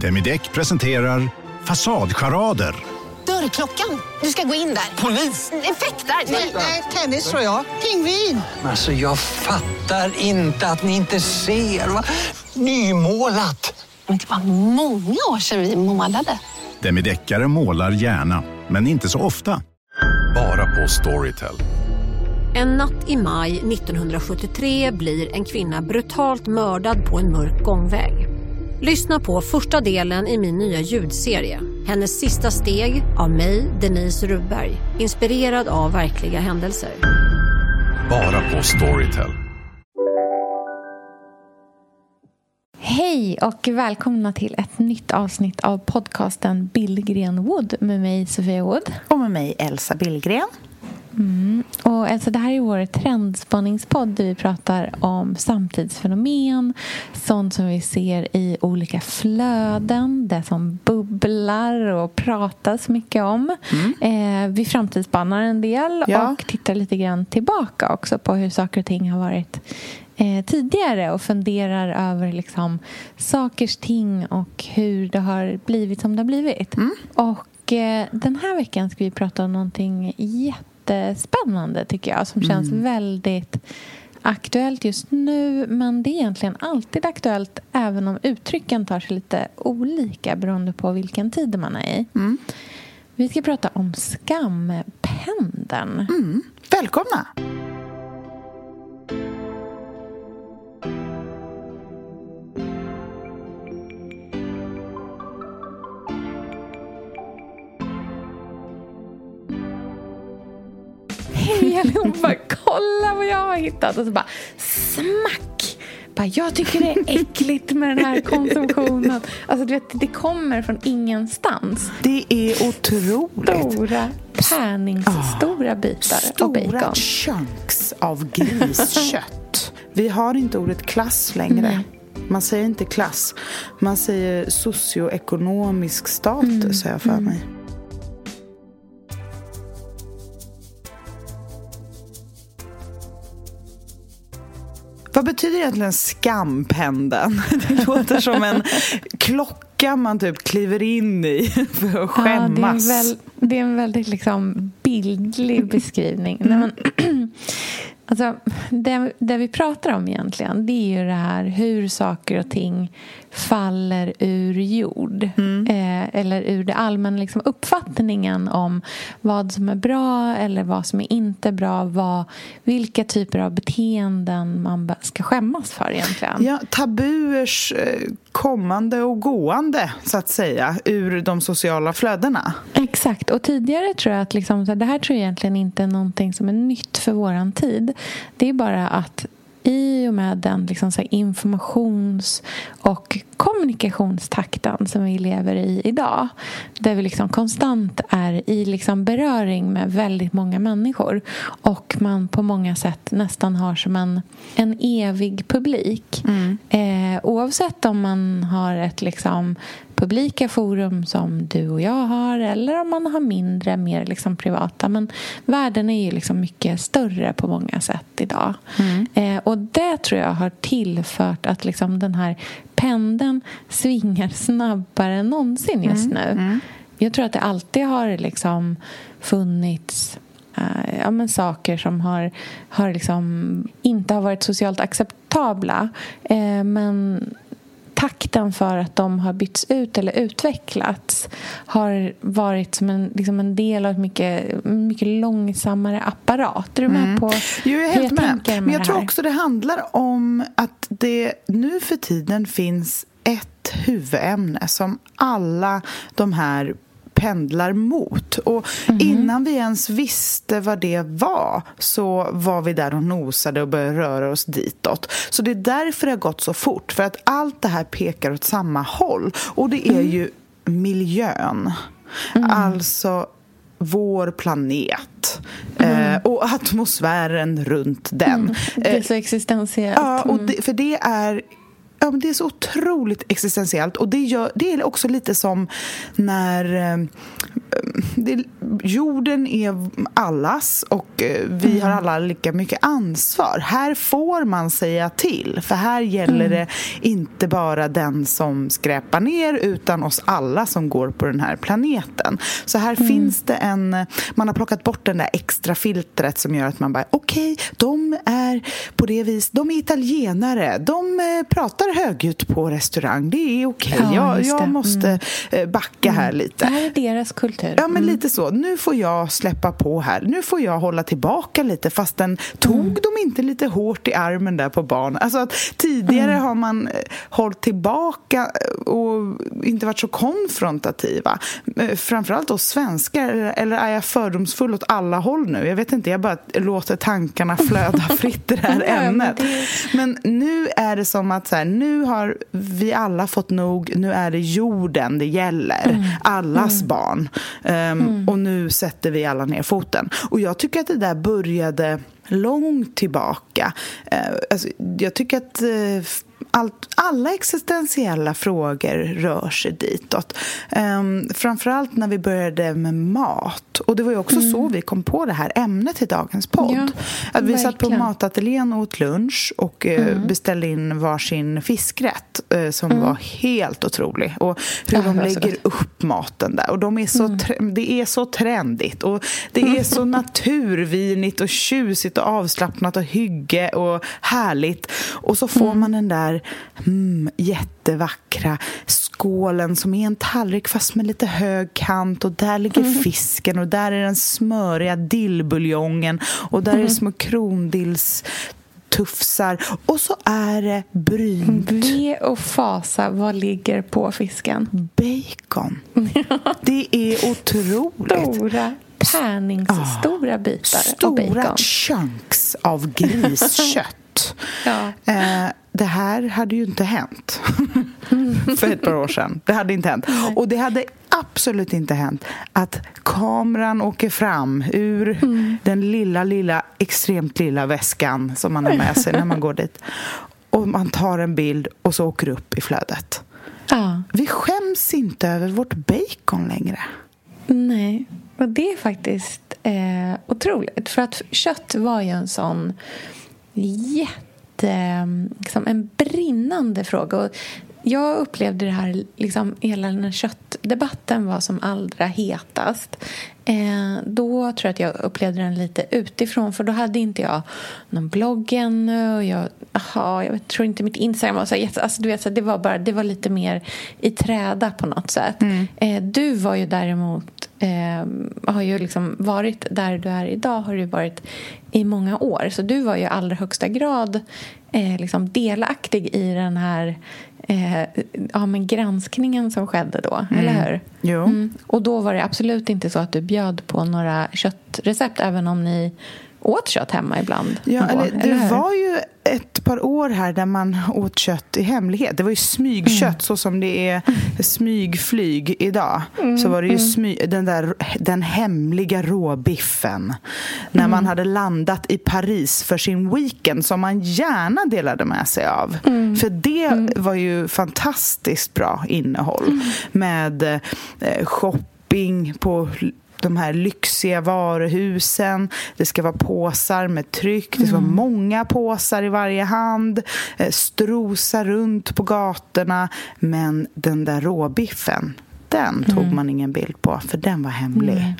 Demideck presenterar Fasadcharader. Dörrklockan. Du ska gå in där. Polis? Effektar? Nej, tennis tror jag. Pingvin. Alltså jag fattar inte att ni inte ser. Va? Nymålat! Men det var många år sedan vi målade. Demideckare målar gärna, men inte så ofta. Bara på Storytel. En natt i maj 1973 blir en kvinna brutalt mördad på en mörk gångväg. Lyssna på första delen i min nya ljudserie. Hennes sista steg av mig, Denise Rubberg. Inspirerad av verkliga händelser. Bara på Storytel. Hej och välkomna till ett nytt avsnitt av podcasten Billgren Wood med mig Sofia Wood. Och med mig Elsa Billgren. Mm. Och alltså, det här är vår trendspaningspodd där vi pratar om samtidsfenomen sånt som vi ser i olika flöden, det som bubblar och pratas mycket om. Mm. Eh, vi framtidsspannar en del ja. och tittar lite grann tillbaka också på hur saker och ting har varit eh, tidigare och funderar över liksom, sakers ting och hur det har blivit som det har blivit. Mm. Och eh, den här veckan ska vi prata om någonting jättespännande tycker jag som känns mm. väldigt aktuellt just nu men det är egentligen alltid aktuellt även om uttrycken tar sig lite olika beroende på vilken tid man är i. Mm. Vi ska prata om skampendeln. Mm. Välkomna! Hej allihopa, kolla vad jag har hittat! Och så bara smack! Bara, jag tycker det är äckligt med den här konsumtionen. Alltså, du vet, det kommer från ingenstans. Det är otroligt. Stora pärningsstora oh, bitar stora av bacon. Stora chunks av griskött. Vi har inte ordet klass längre. Mm. Man säger inte klass. Man säger socioekonomisk status, mm. har jag för mig. Vad betyder egentligen skampendeln? Det låter som en klocka man typ kliver in i för att skämmas. Ja, det, är väl, det är en väldigt liksom bildlig beskrivning. Mm. Nej, men, alltså, det, det vi pratar om egentligen det är ju det här hur saker och ting faller ur jord. Mm. Eh, eller ur det allmänna liksom, uppfattningen om vad som är bra eller vad som är inte bra. Vad, vilka typer av beteenden man ska skämmas för egentligen. Ja, tabuers eh, kommande och gående, så att säga, ur de sociala flödena. Exakt. Och tidigare tror jag att liksom, det här tror jag egentligen inte är någonting som är nytt för våran tid. Det är bara att i och med den liksom så informations och kommunikationstakten som vi lever i idag där vi liksom konstant är i liksom beröring med väldigt många människor och man på många sätt nästan har som en, en evig publik. Mm. Eh, oavsett om man har ett liksom publika forum som du och jag har eller om man har mindre, mer liksom privata. Men världen är ju liksom mycket större på många sätt idag. Mm. Eh, och det tror jag har tillfört att liksom den här pendeln svingar snabbare än någonsin just mm. nu. Mm. Jag tror att det alltid har liksom funnits Uh, ja, men saker som har, har liksom inte har varit socialt acceptabla. Uh, men takten för att de har bytts ut eller utvecklats har varit som en, liksom en del av ett mycket, mycket långsammare apparat. Är du med mm. på jo, jag är helt jag med. med. Men jag tror också det handlar om att det nu för tiden finns ett huvudämne som alla de här pendlar mot. Och mm. innan vi ens visste vad det var så var vi där och nosade och började röra oss ditåt. Så det är därför det har gått så fort, för att allt det här pekar åt samma håll. Och det är mm. ju miljön. Mm. Alltså vår planet mm. eh, och atmosfären runt den. Mm. Det är så existentiellt. Ja, och det, för det är ja, men det är så otroligt existentiellt. Och det, gör, det är också lite som när eh, det, jorden är allas och eh, vi mm. har alla lika mycket ansvar. Här får man säga till, för här gäller mm. det inte bara den som skräpar ner utan oss alla som går på den här planeten. Så här mm. finns det en... Man har plockat bort den där extra filtret som gör att man bara okej, okay, de är på det vis, de är italienare, de eh, pratar högljutt på restaurang, det är okej. Okay. Ja, jag, jag måste mm. Eh, backa här mm. lite. Det här är deras kultur. Ja, men mm. lite så. Nu får jag släppa på här. Nu får jag hålla tillbaka lite fast den tog mm. de inte lite hårt i armen där på barn. Alltså att tidigare har man eh, hållit tillbaka och inte varit så konfrontativa. Framförallt oss svenskar. Eller är jag fördomsfull åt alla håll nu? Jag vet inte, jag bara låter tankarna flöda fritt i det här ämnet. Men nu är det som att så här, nu har vi alla fått nog. Nu är det jorden det gäller. Mm. Allas mm. barn. Um, mm. Och nu sätter vi alla ner foten. Och jag tycker att det där började långt tillbaka. Uh, alltså, jag tycker att uh, allt, alla existentiella frågor rör sig ditåt. Um, framförallt när vi började med mat. Och Det var ju också mm. så vi kom på det här ämnet i dagens podd. Ja, att vi verkligen. satt på matateljén och åt lunch och uh, mm. beställde in varsin fiskrätt uh, som mm. var helt otrolig. Och hur ja, de lägger upp maten där. Och de är så mm. Det är så trendigt och det är så naturvinigt och tjusigt och avslappnat och hygge och härligt. Och så får mm. man den där mm, jättevackra skålen som är en tallrik fast med lite hög kant och där ligger mm. fisken och där är den smöriga dillbuljongen och där mm. är små krondills tufsar och så är det brynt. Ve och fasa, vad ligger på fisken? Bacon. det är otroligt. Stora tärningsstora ah, bitar stora av bacon. Stora chunks av griskött. Ja. eh, det här hade ju inte hänt för ett par år sedan. Det hade inte hänt. Och det hade absolut inte hänt att kameran åker fram ur mm. den lilla, lilla, extremt lilla väskan som man har med sig när man går dit. Och man tar en bild och så åker upp i flödet. Ja. Vi skäms inte över vårt bacon längre. Nej, och det är faktiskt eh, otroligt. För att kött var ju en sån jätte liksom en brinnande fråga. Och jag upplevde det här, liksom, hela den här köttdebatten var som allra hetast. Eh, då tror jag att jag upplevde den lite utifrån för då hade inte jag någon blogg ännu och jag, aha, jag tror inte mitt Instagram var så alltså, du vet, så det var bara, det var lite mer i träda på något sätt. Mm. Eh, du var ju däremot eh, har ju liksom varit där du är idag har du varit i många år. Så du var ju i allra högsta grad eh, liksom delaktig i den här eh, ja, men granskningen som skedde då, mm. eller hur? Jo. Mm. Och då var det absolut inte så att du bjöd på några köttrecept även om ni åt kött hemma ibland. Ja, då, eller, det eller var ju ett par år här där man åt kött i hemlighet. Det var ju smygkött mm. så som det är smygflyg idag. Mm. Så var det ju mm. smy, den där den hemliga råbiffen. När mm. man hade landat i Paris för sin weekend som man gärna delade med sig av. Mm. För det mm. var ju fantastiskt bra innehåll. Med eh, shopping på de här lyxiga varuhusen. Det ska vara påsar med tryck. Det ska mm. vara många påsar i varje hand. Eh, strosa runt på gatorna. Men den där råbiffen, den tog mm. man ingen bild på, för den var hemlig.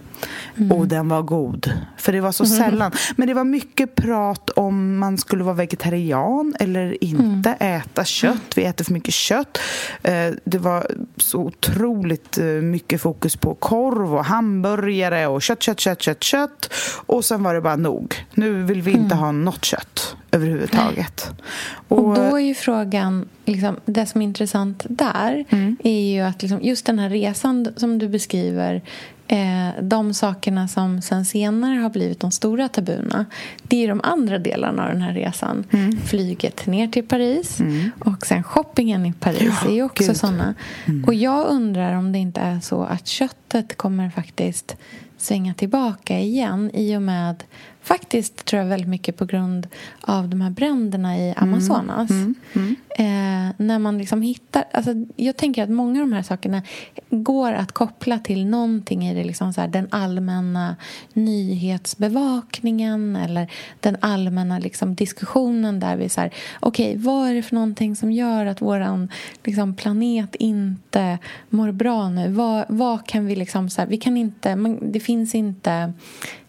Mm. Och den var god, för det var så mm. sällan. Men det var mycket prat om man skulle vara vegetarian eller inte mm. äta kött. Vi äter för mycket kött. Eh, det var så otroligt eh, mycket fokus på korv och hamburgare och kött, kött, kött, kött, kött. Och sen var det bara nog. Nu vill vi inte mm. ha något kött överhuvudtaget. Och, och då är ju frågan, liksom, det som är intressant där mm. är ju att liksom, just den här resan som du beskriver eh, de sakerna som sen senare har blivit de stora tabuna det är de andra delarna av den här resan. Mm. Flyget ner till Paris mm. och sen shoppingen i Paris ja, är också Gud. såna. Mm. Och jag undrar om det inte är så att köttet kommer faktiskt svänga tillbaka igen i och med faktiskt tror jag väldigt mycket på grund av de här bränderna i Amazonas. Mm. Mm. Eh, när man liksom hittar... Alltså, jag tänker att många av de här sakerna går att koppla till någonting i det, liksom så här, den allmänna nyhetsbevakningen eller den allmänna liksom, diskussionen där vi så här, okej, okay, vad är det för någonting som gör att vår liksom, planet inte mår bra nu? Vad, vad kan vi liksom, så här, vi kan inte, man, det finns inte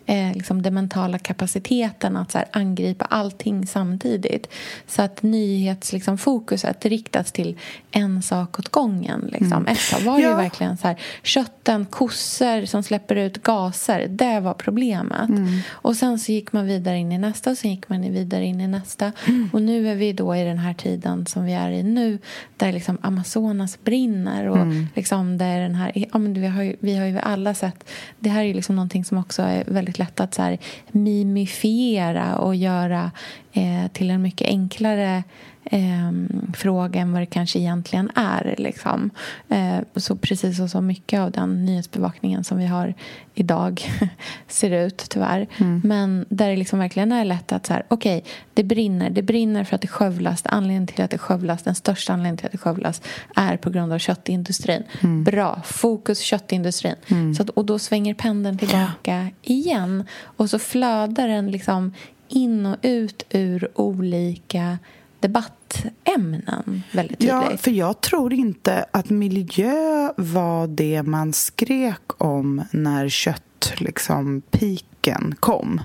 eh, liksom den mentala kapaciteten att så här, angripa allting samtidigt. Så att nyhetsfokuset liksom, riktas till en sak åt gången. Liksom. Mm. Ett tag var det ja. ju verkligen så här, kötten, kossor som släpper ut gaser. Det var problemet. Mm. Och sen så gick man vidare in i nästa och sen gick man vidare in i nästa. Mm. Och nu är vi då i den här tiden som vi är i nu där liksom Amazonas brinner och mm. liksom där den här, ja, men vi, har ju, vi har ju alla sett, det här är ju liksom någonting som också är väldigt lätt att så här, mimifiera och göra eh, till en mycket enklare eh, fråga än vad det kanske egentligen är. Liksom. Eh, så precis så som mycket av den nyhetsbevakningen som vi har idag ser ut, tyvärr. Mm. Men där det liksom verkligen är lätt att så här, okej, okay, det brinner. Det brinner för att det skövlas. Anledningen till att det skövlas, den största anledningen till att det skövlas är på grund av köttindustrin. Mm. Bra, fokus köttindustrin. Mm. Så att, och då svänger pendeln tillbaka ja. igen. Och så flödar den liksom in och ut ur olika debattämnen väldigt tydligt. Ja, för jag tror inte att miljö var det man skrek om när kött liksom piken kom.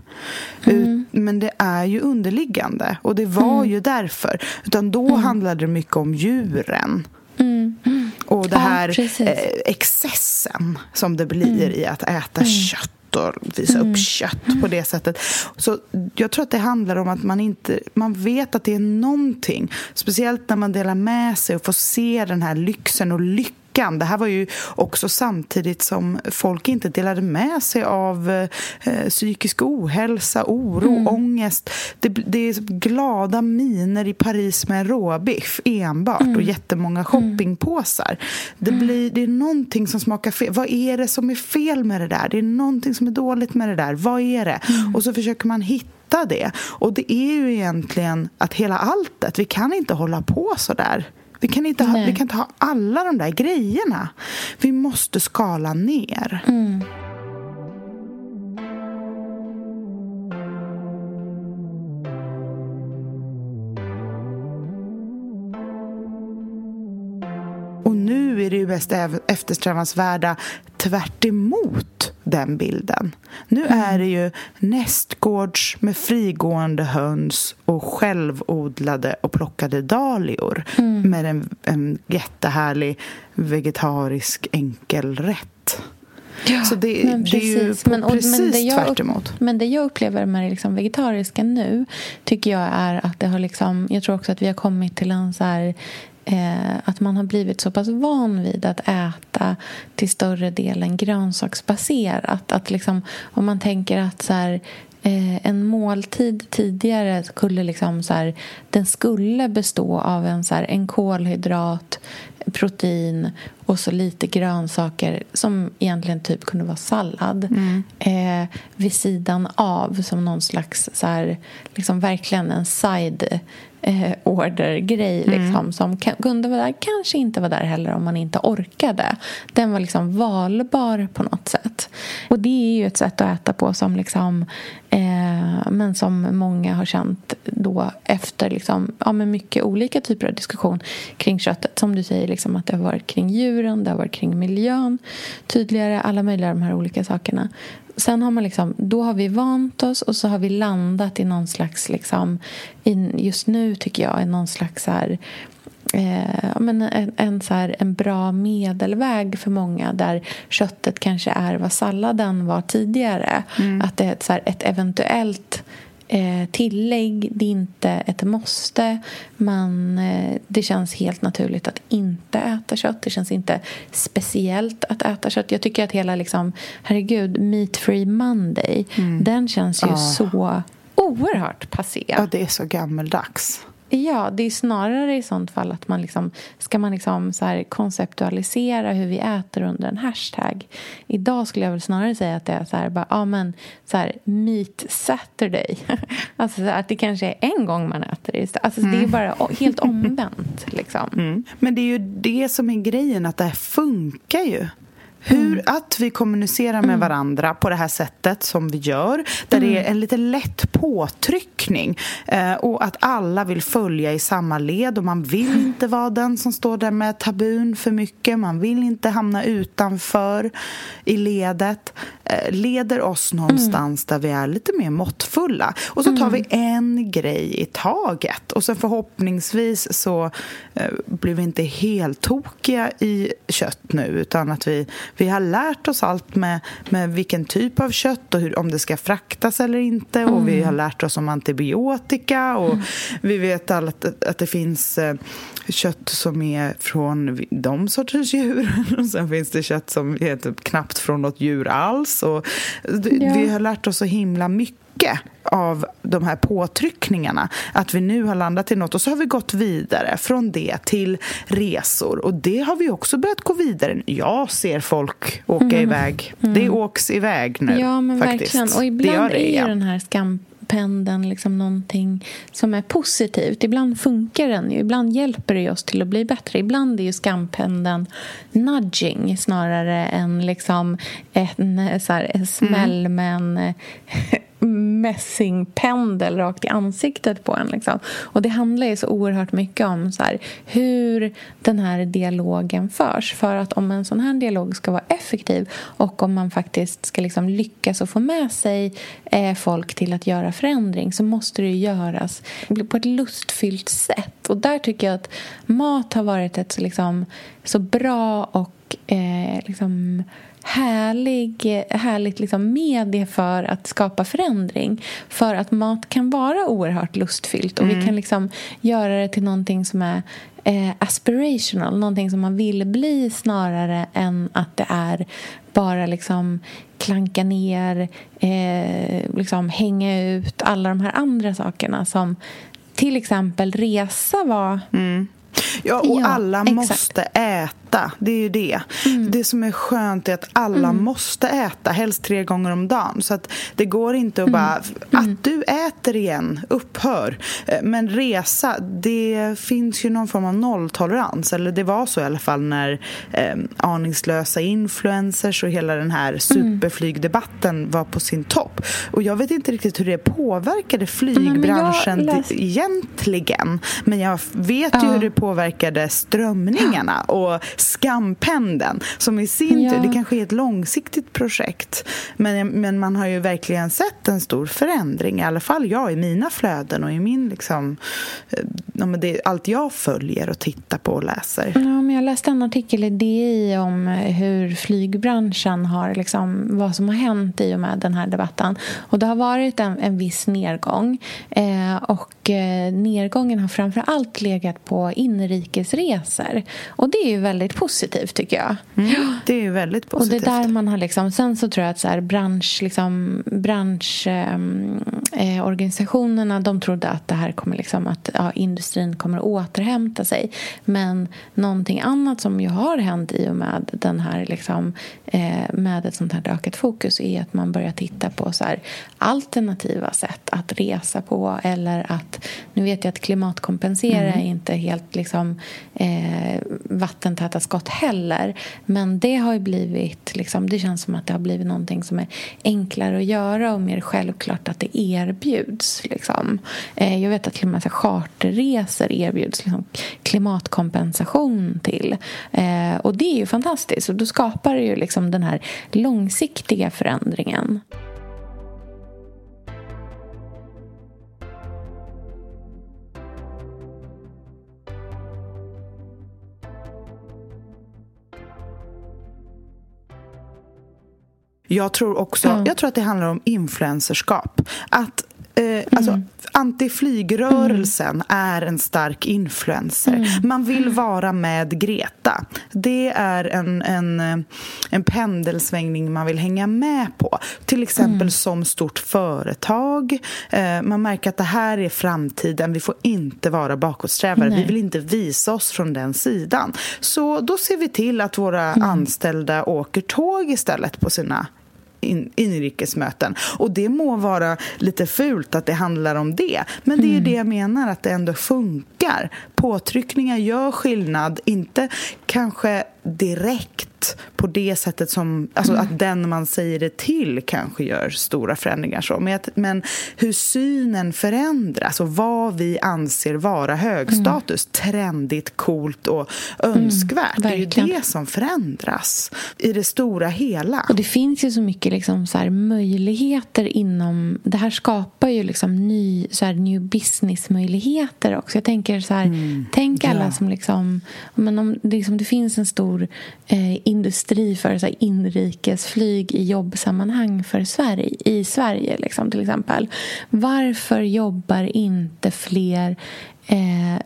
Mm. Men det är ju underliggande och det var mm. ju därför. Utan då mm. handlade det mycket om djuren. Mm. Och det här ja, eh, excessen som det blir mm. i att äta mm. Och visa mm. upp kött på det sättet. Så jag tror att det handlar om att man inte man vet att det är någonting. Speciellt när man delar med sig och får se den här lyxen och lyckan det här var ju också samtidigt som folk inte delade med sig av eh, psykisk ohälsa, oro, mm. ångest. Det, det är glada miner i Paris med råbiff enbart mm. och jättemånga shoppingpåsar. Det, mm. blir, det är någonting som smakar fel. Vad är det som är fel med det där? Det är någonting som är dåligt med det där. Vad är det? Mm. Och så försöker man hitta det. Och det är ju egentligen att hela alltet, vi kan inte hålla på så där. Vi kan, inte ha, vi kan inte ha alla de där grejerna. Vi måste skala ner. Mm. Nu är det ju mest eftersträvansvärda tvärt den bilden. Nu mm. är det ju nästgårds med frigående höns och självodlade och plockade dahlior mm. med en, en jättehärlig vegetarisk enkelrätt. Ja, så det, det, är ju men, precis men det jag, tvärt emot. Men det jag upplever med det liksom vegetariska nu tycker jag är att det har liksom... Jag tror också att vi har kommit till en så här eh, att man har blivit så pass van vid att äta till större delen grönsaksbaserat. Att liksom, om man tänker att så här, eh, en måltid tidigare skulle liksom så här, den skulle bestå av en, så här, en kolhydrat, protein och så lite grönsaker som egentligen typ kunde vara sallad mm. eh, vid sidan av som någon slags så här, liksom verkligen en side eh, order-grej mm. liksom, som kunde vara där. Kanske inte var där heller om man inte orkade. Den var liksom valbar på något sätt. Och det är ju ett sätt att äta på som liksom eh, men som många har känt då efter liksom, ja, med mycket olika typer av diskussion kring köttet. Som du säger, liksom, att det har varit kring djuren, det har varit kring miljön tydligare, alla möjliga de här olika sakerna sen har man liksom, då har vi vant oss och så har vi landat i någon slags, liksom, in, just nu tycker jag, i någon slags här, eh, men en, en, så här, en bra medelväg för många där köttet kanske är vad salladen var tidigare. Mm. Att det är ett, så här, ett eventuellt tillägg, det är inte ett måste. Man, eh, det känns helt naturligt att inte äta kött. Det känns inte speciellt att äta kött. Jag tycker att hela, liksom, herregud, Meat Free Monday, mm. den känns ju oh. så oerhört passé. Ja, det är så gammeldags. Ja, det är snarare i sånt fall att man liksom, ska man liksom så konceptualisera hur vi äter under en hashtag. Idag skulle jag väl snarare säga att det är så här, bara, ja men så här, meat Saturday. alltså att det kanske är en gång man äter det. Alltså mm. det är mm. bara helt omvänt liksom. Mm. Men det är ju det som är grejen, att det här funkar ju. Hur, mm. Att vi kommunicerar med mm. varandra på det här sättet som vi gör där mm. det är en lite lätt påtryckning eh, och att alla vill följa i samma led och man vill inte vara den som står där med tabun för mycket man vill inte hamna utanför i ledet eh, leder oss någonstans där vi är lite mer måttfulla och så tar vi en grej i taget och sen förhoppningsvis så eh, blir vi inte helt tokiga i kött nu utan att vi vi har lärt oss allt med, med vilken typ av kött och hur, om det ska fraktas eller inte. Mm. Och Vi mm. har lärt oss om antibiotika och mm. vi vet att, att det finns eh, kött som är från de sorters djur. Och sen finns det kött som är typ knappt från något djur alls. Och ja. Vi har lärt oss så himla mycket mycket av de här påtryckningarna. Att vi nu har landat i något och så har vi gått vidare från det till resor. Och det har vi också börjat gå vidare. Jag ser folk åka mm. iväg. Mm. Det åks iväg nu Ja, men faktiskt. verkligen. Och ibland det det, är ju den här skampendeln liksom någonting som är positivt. Ibland funkar den ju. Ibland hjälper det oss till att bli bättre. Ibland är ju skampendeln nudging snarare än liksom en, så här, en smäll mm. med en mässingpendel rakt i ansiktet på en. Liksom. Och Det handlar ju så oerhört mycket om så här, hur den här dialogen förs. För att om en sån här dialog ska vara effektiv och om man faktiskt ska liksom lyckas och få med sig eh, folk till att göra förändring så måste det göras på ett lustfyllt sätt. Och där tycker jag att mat har varit ett så, liksom, så bra och eh, liksom härlig, härligt liksom medie för att skapa förändring. För att mat kan vara oerhört lustfyllt och mm. vi kan liksom göra det till någonting som är eh, aspirational, någonting som man vill bli snarare än att det är bara liksom klanka ner, eh, liksom hänga ut, alla de här andra sakerna som till exempel resa var mm. Ja, och ja, alla exakt. måste äta äta. Det är ju det. Mm. Det som är skönt är att alla mm. måste äta, helst tre gånger om dagen. Så att det går inte att mm. bara... Att mm. du äter igen, upphör. Eh, men resa, det finns ju någon form av nolltolerans. Eller det var så i alla fall när eh, aningslösa influencers och hela den här mm. superflygdebatten var på sin topp. Och jag vet inte riktigt hur det påverkade flygbranschen men läs... egentligen. Men jag vet ju hur det påverkade strömningarna. Och skampendeln som i sin ja. tur, det kanske är ett långsiktigt projekt men, men man har ju verkligen sett en stor förändring, i alla fall jag i mina flöden och i min liksom, eh, det, allt jag följer och tittar på och läser. Ja, men jag läste en artikel i DI om hur flygbranschen har, liksom, vad som har hänt i och med den här debatten. Och det har varit en, en viss nedgång eh, och eh, nedgången har framför allt legat på inrikesresor. Och det är ju väldigt väldigt positivt tycker jag. Mm, det är väldigt positivt. Och det där man har liksom, sen så tror jag att så här, bransch, liksom, branschorganisationerna ehm, eh, de trodde att det här kommer liksom, att ja, industrin kommer att återhämta sig. Men någonting annat som ju har hänt i och med den här liksom, eh, med ett sånt här ökat fokus är att man börjar titta på så här, alternativa sätt att resa på eller att, nu vet jag att klimatkompensera mm. är inte helt liksom, eh, vattentäta skott heller. Men det har ju blivit, liksom, det känns som att det har blivit någonting som är enklare att göra och mer självklart att det erbjuds. Liksom. Eh, jag vet att till och med charterresor erbjuds liksom, klimatkompensation till. Eh, och det är ju fantastiskt. Och då skapar det ju liksom den här långsiktiga förändringen. Jag tror också, mm. jag tror att det handlar om influencerskap. Att Eh, alltså, antiflygrörelsen mm. är en stark influencer. Mm. Man vill vara med Greta. Det är en, en, en pendelsvängning man vill hänga med på. Till exempel mm. som stort företag. Eh, man märker att det här är framtiden. Vi får inte vara bakåtsträvare. Nej. Vi vill inte visa oss från den sidan. Så då ser vi till att våra mm. anställda åker tåg istället på sina in, inrikesmöten. Och det må vara lite fult att det handlar om det, men det är mm. det jag menar, att det ändå funkar. Påtryckningar gör skillnad, inte kanske direkt på det sättet som... Alltså mm. att den man säger det till kanske gör stora förändringar. Så. Men, att, men hur synen förändras och vad vi anser vara högstatus, mm. trendigt, coolt och önskvärt. Mm, det är ju det som förändras i det stora hela. Och det finns ju så mycket liksom så möjligheter inom... Det här skapar ju liksom ny, så här, new business-möjligheter också. Jag tänker så här, mm. tänk alla ja. som liksom... Men om liksom, det finns en stor eh, industri för så här, inrikesflyg i jobbsammanhang för Sverige, i Sverige liksom, till exempel. Varför jobbar inte fler eh,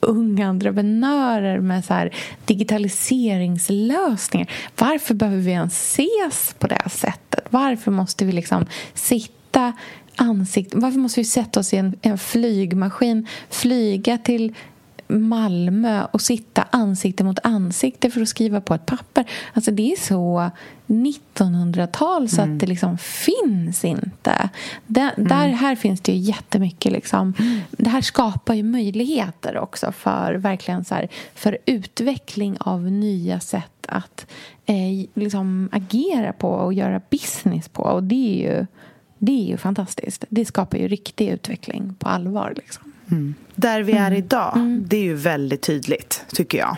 unga entreprenörer med så här digitaliseringslösningar. Varför behöver vi ens ses på det sättet? Varför måste vi liksom sitta ansikt... Varför måste vi sätta oss i en, en flygmaskin, flyga till Malmö och sitta ansikte mot ansikte för att skriva på ett papper. Alltså det är så 1900-tal så mm. att det liksom finns inte. Det, mm. där, här finns det ju jättemycket. Liksom, mm. Det här skapar ju möjligheter också för, verkligen så här, för utveckling av nya sätt att eh, liksom agera på och göra business på. Och det är ju, det är ju fantastiskt. Det skapar ju riktig utveckling på allvar. Liksom. Mm. Där vi är mm. idag, mm. det är ju väldigt tydligt, tycker jag.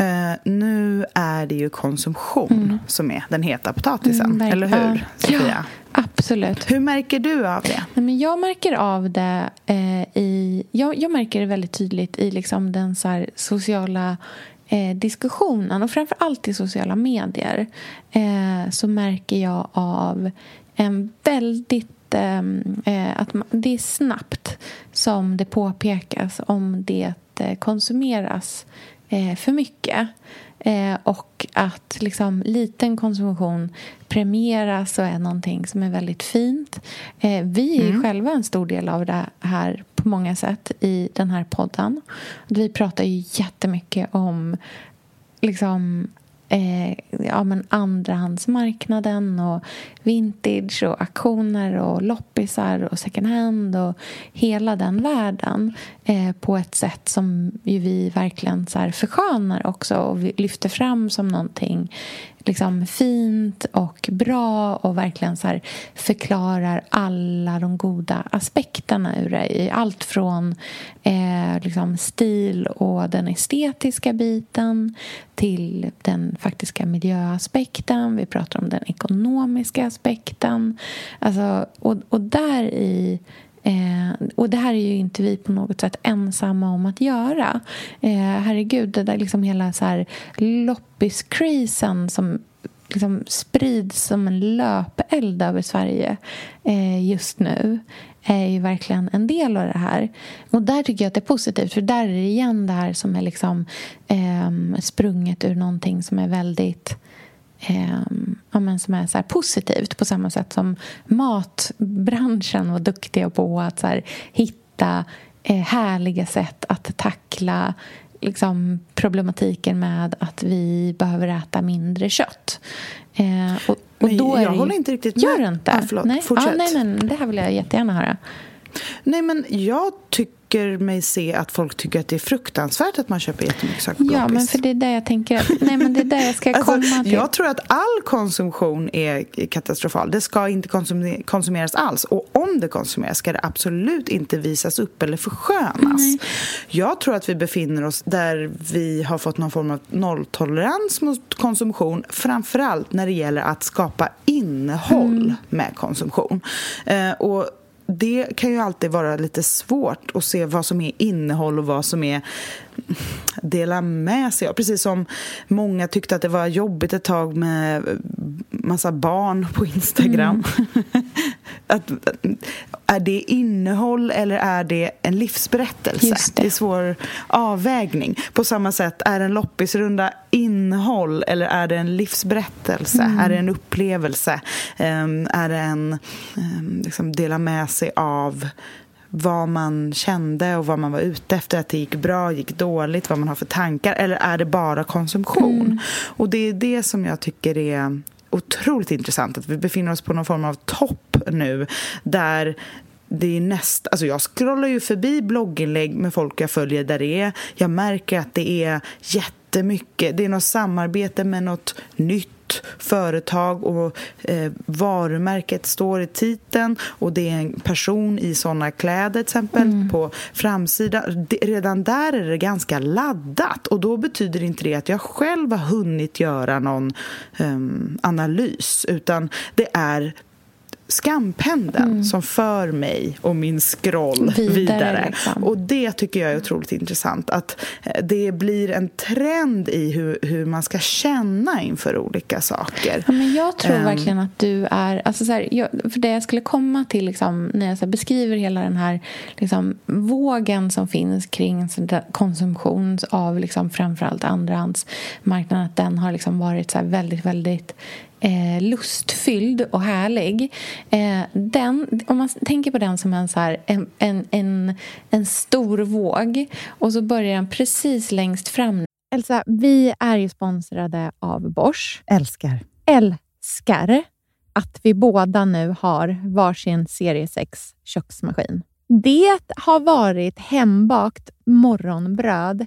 Uh, nu är det ju konsumtion mm. som är den heta potatisen, mm, eller hur, Sofia? Ja, absolut. Hur märker du av det? Nej, men jag märker av det eh, i... Jag, jag, märker det väldigt tydligt i liksom den så sociala eh, diskussionen och framför allt i sociala medier eh, så märker jag av en väldigt Ehm, eh, att det är snabbt som det påpekas om det eh, konsumeras eh, för mycket. Eh, och att liksom, liten konsumtion premieras och är någonting som är väldigt fint. Eh, vi är mm. själva en stor del av det här på många sätt i den här podden. Vi pratar ju jättemycket om liksom, eh, ja, men andrahandsmarknaden och vintage och auktioner och loppisar och second hand och hela den världen eh, på ett sätt som ju vi verkligen så här förskönar också och lyfter fram som någonting liksom fint och bra och verkligen så förklarar alla de goda aspekterna ur det. Allt från eh, liksom stil och den estetiska biten till den faktiska miljöaspekten. Vi pratar om den ekonomiska aspekten. Alltså, och, och där i Eh, och det här är ju inte vi på något sätt ensamma om att göra. Eh, herregud, det där liksom hela så här loppiskrisen som liksom sprids som en löpeld över Sverige eh, just nu är ju verkligen en del av det här. Och där tycker jag att det är positivt, för där är det igen det här som är liksom eh, sprunget ur någonting som är väldigt eh, men som är så positivt på samma sätt som matbranschen var duktiga på att så här, hitta eh, härliga sätt att tackla liksom, problematiken med att vi behöver äta mindre kött. Eh, och, och då jag är håller inte riktigt med. Gör du inte? Ah, förlåt, nej. Fortsätt. Ah, nej, nej, det här vill jag jättegärna höra. Nej, men jag tycker mig se att folk tycker att det är fruktansvärt att man köper jättemycket saker Ja, men för det är där jag tänker att, nej, men det är där jag ska alltså, komma till. Jag tror att all konsumtion är katastrofal. Det ska inte konsumeras alls. Och om det konsumeras ska det absolut inte visas upp eller förskönas. Nej. Jag tror att vi befinner oss där vi har fått någon form av nolltolerans mot konsumtion. Framförallt när det gäller att skapa innehåll mm. med konsumtion. Eh, och det kan ju alltid vara lite svårt att se vad som är innehåll och vad som är dela med sig av. Precis som många tyckte att det var jobbigt ett tag med massa barn på Instagram. Mm. att, är det innehåll eller är det en livsberättelse? Det. det är svår avvägning. På samma sätt, är en loppisrunda innehåll eller är det en livsberättelse? Mm. Är det en upplevelse? Um, är det en um, liksom dela med sig av vad man kände och vad man var ute efter, att det gick bra, gick dåligt, vad man har för tankar, eller är det bara konsumtion? Mm. Och det är det som jag tycker är otroligt intressant, att vi befinner oss på någon form av topp nu, där det är näst, alltså jag scrollar ju förbi blogginlägg med folk jag följer där det är, jag märker att det är jättemycket, det är något samarbete med något nytt företag och eh, varumärket står i titeln och det är en person i såna kläder till exempel mm. på framsidan. Redan där är det ganska laddat och då betyder inte det att jag själv har hunnit göra någon um, analys utan det är skampendeln mm. som för mig och min scroll vidare. vidare. Liksom. Och det tycker jag är otroligt intressant. Att eh, det blir en trend i hur, hur man ska känna inför olika saker. Ja, men jag tror um, verkligen att du är... Alltså så här, jag, för det jag skulle komma till liksom, när jag beskriver hela den här liksom, vågen som finns kring konsumtion av liksom, framförallt andrahandsmarknaden, att den har liksom varit så väldigt, väldigt eh, lustfylld och härlig. Eh, den, om man tänker på den som en, så här, en, en, en, en stor våg och så börjar den precis längst fram. Elsa, vi är ju sponsrade av Bosch. Älskar. Älskar att vi båda nu har varsin serie 6 köksmaskin. Det har varit hembakt morgonbröd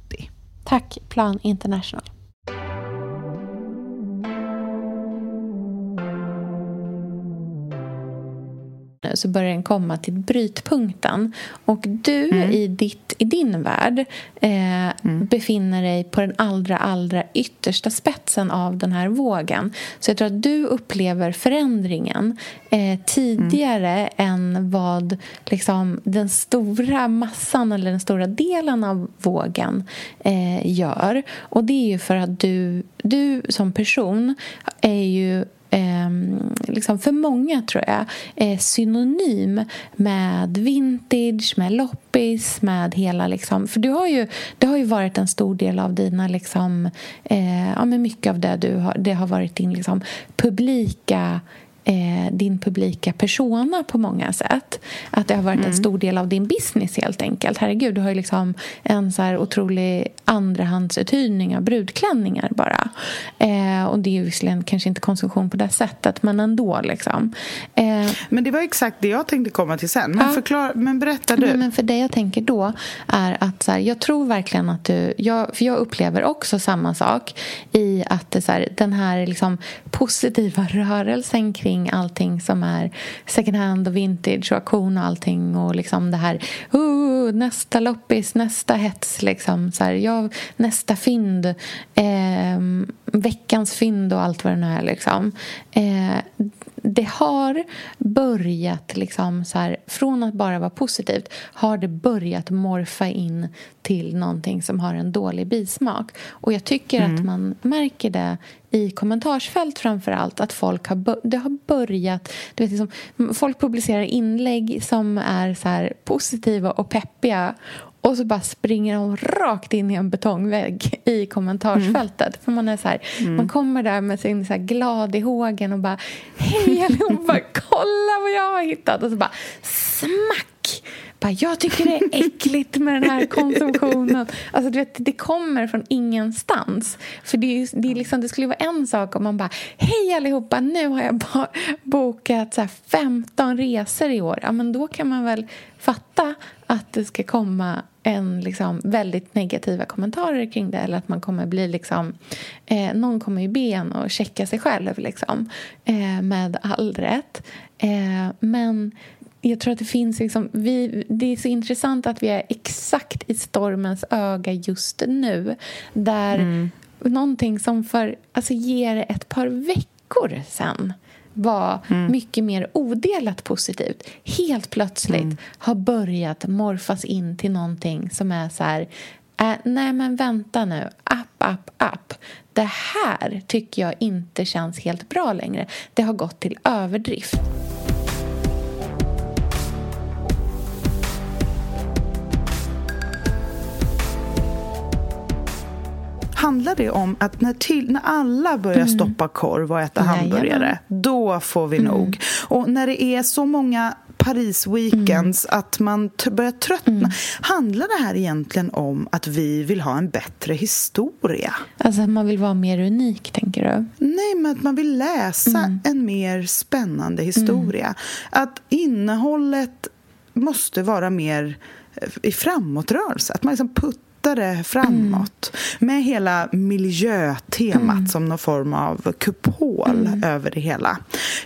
Tack Plan International. Så börjar den komma till brytpunkten. Och du i, ditt, i din värld eh, befinner dig på den allra, allra yttersta spetsen av den här vågen. Så jag tror att du upplever förändringen eh, tidigare än vad liksom, den stora massan eller den stora delen av vågen eh, gör. Och det är ju för att du, du som person är ju eh, liksom för många, tror jag, är synonym med vintage, med loppis, med hela... Liksom, för du har ju, det har ju varit en stor del av dina... Liksom, eh, ja, men mycket av det du har, det har varit din liksom, publika eh, din publika persona på många sätt. Att det har varit en stor del av din business helt enkelt. Herregud, du har ju liksom en så här otrolig andrahandsuthyrning av brudklänningar bara. Eh, och det är ju visserligen kanske inte konsumtion på det sättet, men ändå liksom. Eh, Men det var exakt det jag tänkte komma till sen. Men, Ja. förklara, men berätta du. Nej, men för det jag tänker då är att så här, jag tror verkligen att du... Jag, för jag upplever också samma sak i att det, så här, den här liksom positiva rörelsen kring allting som är second hand och vintage och auktion och allting och liksom det här uh, nästa loppis, nästa hets liksom, så här, ja, nästa fynd eh, veckans fynd och allt vad det nu är liksom. Eh, det har börjat, liksom så här, från att bara vara positivt har det börjat morfa in till någonting som har en dålig bismak. Och jag tycker att man märker det i kommentarsfält framför allt att folk har, det har börjat... Du vet, liksom, folk publicerar inlägg som är så här positiva och peppiga och så bara springer de rakt in i en betongvägg i kommentarsfältet. För man är så här, man kommer där med sin så här glad i hågen och bara Hej allihopa, kolla vad jag har hittat! Och så bara smack! Bara, jag tycker det är äckligt med den här konsumtionen. Alltså, du vet, det kommer från ingenstans. För det, det, är liksom, det skulle vara en sak om man bara Hej allihopa, nu har jag bokat så 15 resor i år. Ja, men då kan man väl fatta att det ska komma en liksom väldigt negativa kommentarer kring det eller att man kommer bli liksom... Eh, någon kommer ju be en att checka sig själv liksom, eh, med all rätt. Eh, men jag tror att det finns liksom, vi, det är så intressant att vi är exakt i stormens öga just nu. Där mm. någonting som för, alltså ger ett par veckor sen var mm. mycket mer odelat positivt helt plötsligt mm. har börjat morfas in till någonting som är så här... Äh, nej, men vänta nu. App, app, app. Det här tycker jag inte känns helt bra längre. Det har gått till överdrift. Handlar det om att när, till, när alla börjar mm. stoppa korv och äta hamburgare, då får vi mm. nog. Och när det är så många Paris-weekends, mm. att man börjar tröttna. Mm. Handlar det här egentligen om att vi vill ha en bättre historia? Alltså att man vill vara mer unik, tänker du? Nej, men att man vill läsa mm. en mer spännande historia. Mm. Att innehållet måste vara mer i framåtrörelse. Att man liksom puttar lättare framåt. Mm. Med hela miljötemat mm. som någon form av kupol mm. över det hela.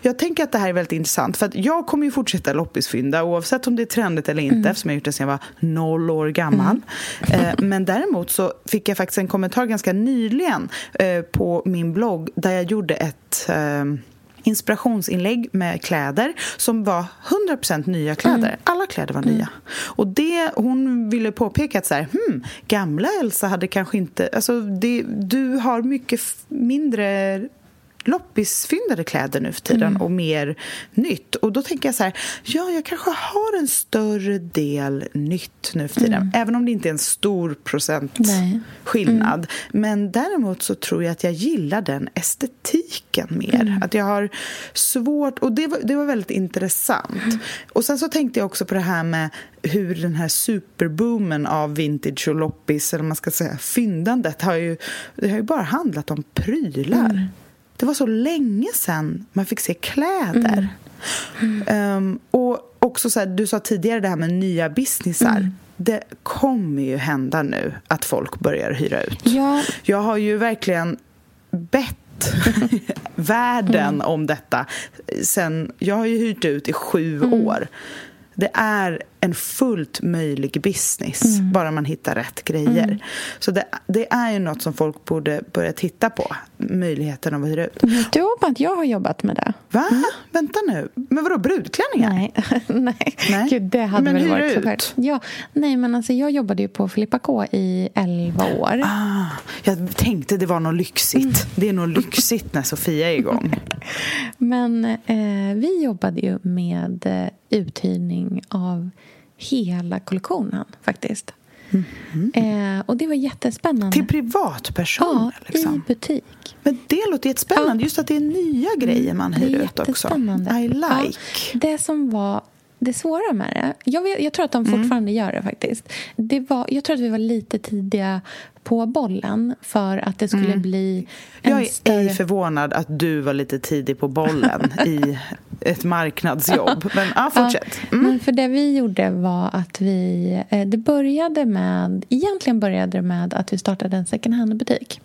Jag tänker att det här är väldigt intressant för att jag kommer ju fortsätta loppisfynda oavsett om det är trendigt eller inte mm. eftersom jag gjort det sedan jag var noll år gammal. Mm. Eh, men däremot så fick jag faktiskt en kommentar ganska nyligen eh, på min blogg där jag gjorde ett eh, inspirationsinlägg med kläder som var 100% nya kläder. Mm. Alla kläder var nya. Och det, hon ville påpeka att så här, hmm, gamla Elsa hade kanske inte... Alltså det, du har mycket mindre loppisfyndade kläder nu för tiden mm. och mer nytt. Och då tänker jag så här, ja, jag kanske har en större del nytt nu för tiden. Mm. Även om det inte är en stor procentskillnad. Mm. Men däremot så tror jag att jag gillar den estetiken mer. Mm. Att jag har svårt, och det var, det var väldigt intressant. Mm. Och sen så tänkte jag också på det här med hur den här superboomen av vintage och loppis, eller man ska säga fyndandet, har ju, det har ju bara handlat om prylar. Det var så länge sedan man fick se kläder. Mm. Mm. Um, och också så här, du sa tidigare det här med nya businessar. Mm. Det kommer ju hända nu att folk börjar hyra ut. Ja. Jag har ju verkligen bett världen mm. om detta. Sen, jag har ju hyrt ut i sju mm. år. Det är en fullt möjlig business, mm. bara man hittar rätt grejer. Mm. Så det, det, är ju något som folk borde börja titta på, möjligheten att hyra ut. Vet du om att jag har jobbat med det? Va? Mm. Vänta nu. Men vadå, brudklänningar? Nej, nej. nej. Gud, det hade men väl varit så ut? Ja, nej, men alltså jag jobbade ju på Filippa K i 11 år. Ah, jag tänkte det var något lyxigt. Mm. Det är nog lyxigt när Sofia är igång. men eh, vi jobbade ju med eh, uthyrning av hela kollektionen faktiskt. Mm. Eh, och det var jättespännande. Till privatpersoner? Ja, liksom. i butik. Men det låter jättespännande. Ja. Just att det är nya grejer man hyr ut också. I like. Ja, det som var det svåra med det... Jag, vet, jag tror att de mm. fortfarande mm. gör det faktiskt. Det var, jag tror att vi var lite tidiga på bollen för att det skulle mm. bli en Jag är större... förvånad att du var lite tidig på bollen i ett marknadsjobb. Men ja, fortsätt. Mm. Men för det vi gjorde var att vi... Eh, det började med... Egentligen började det med att vi startade en second hand-butik.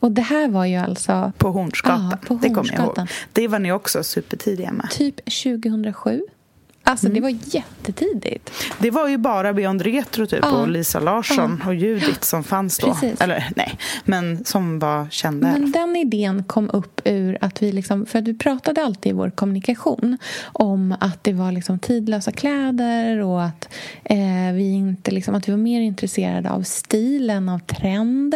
Och det här var ju alltså... På Hornsgatan. Ja, på Hornsgatan. Det kommer jag ihåg. Det var ni också supertidiga med. Typ 2007. Alltså mm. det var jättetidigt. Det var ju bara Beyond Retro typ ja. och Lisa Larsson ja. och Judith som fanns då. Precis. Eller nej, men som var kända. Men den idén kom upp ur att vi liksom, för att vi pratade alltid i vår kommunikation om att det var liksom tidlösa kläder och att eh, vi inte liksom, att vi var mer intresserade av stilen, av trend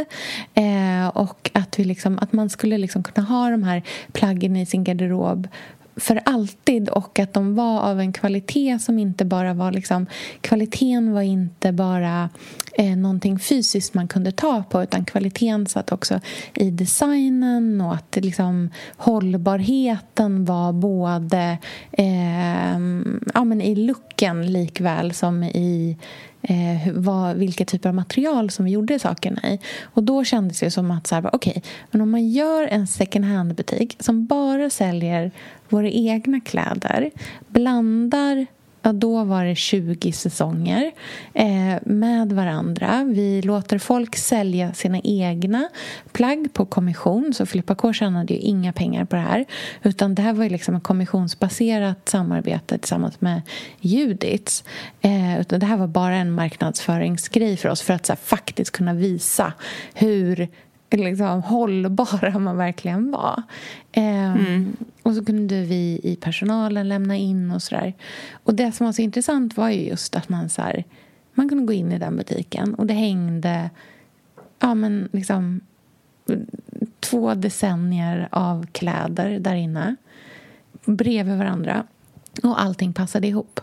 eh, och att vi liksom, att man skulle liksom kunna ha de här plaggen i sin garderob för alltid och att de var av en kvalitet som inte bara var... Liksom, kvaliteten var inte bara eh, någonting fysiskt man kunde ta på utan kvaliteten satt också i designen och att liksom, hållbarheten var både eh, ja, men i looken likväl som i eh, vad, vilka typer av material som vi gjorde sakerna i. Och Då kändes det som att så här, okay, men om man gör en second hand-butik som bara säljer våra egna kläder blandar ja, då var det 20 säsonger eh, med varandra. Vi låter folk sälja sina egna plagg på kommission. Så Filippa K tjänade ju inga pengar på det här. Utan Det här var ju liksom ett kommissionsbaserat samarbete tillsammans med Judits. Eh, utan det här var bara en marknadsföringsgrej för oss för att här, faktiskt kunna visa hur liksom, hållbara man verkligen var. Eh, mm. Och så kunde vi i personalen lämna in och sådär. Och det som var så intressant var ju just att man så här, man kunde gå in i den butiken och det hängde ja, men liksom, två decennier av kläder där inne bredvid varandra och allting passade ihop.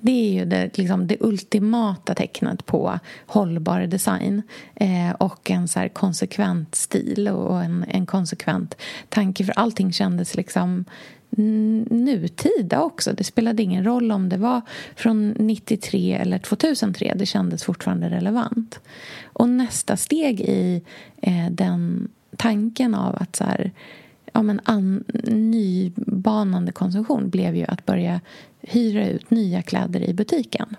Det är ju det, liksom, det ultimata tecknet på hållbar design eh, och en så konsekvent stil och en, en konsekvent tanke. För allting kändes liksom nutida också. Det spelade ingen roll om det var från 93 eller 2003. Det kändes fortfarande relevant. Och nästa steg i eh, den tanken av att så här, ja, men an, nybanande konsumtion blev ju att börja hyra ut nya kläder i butiken.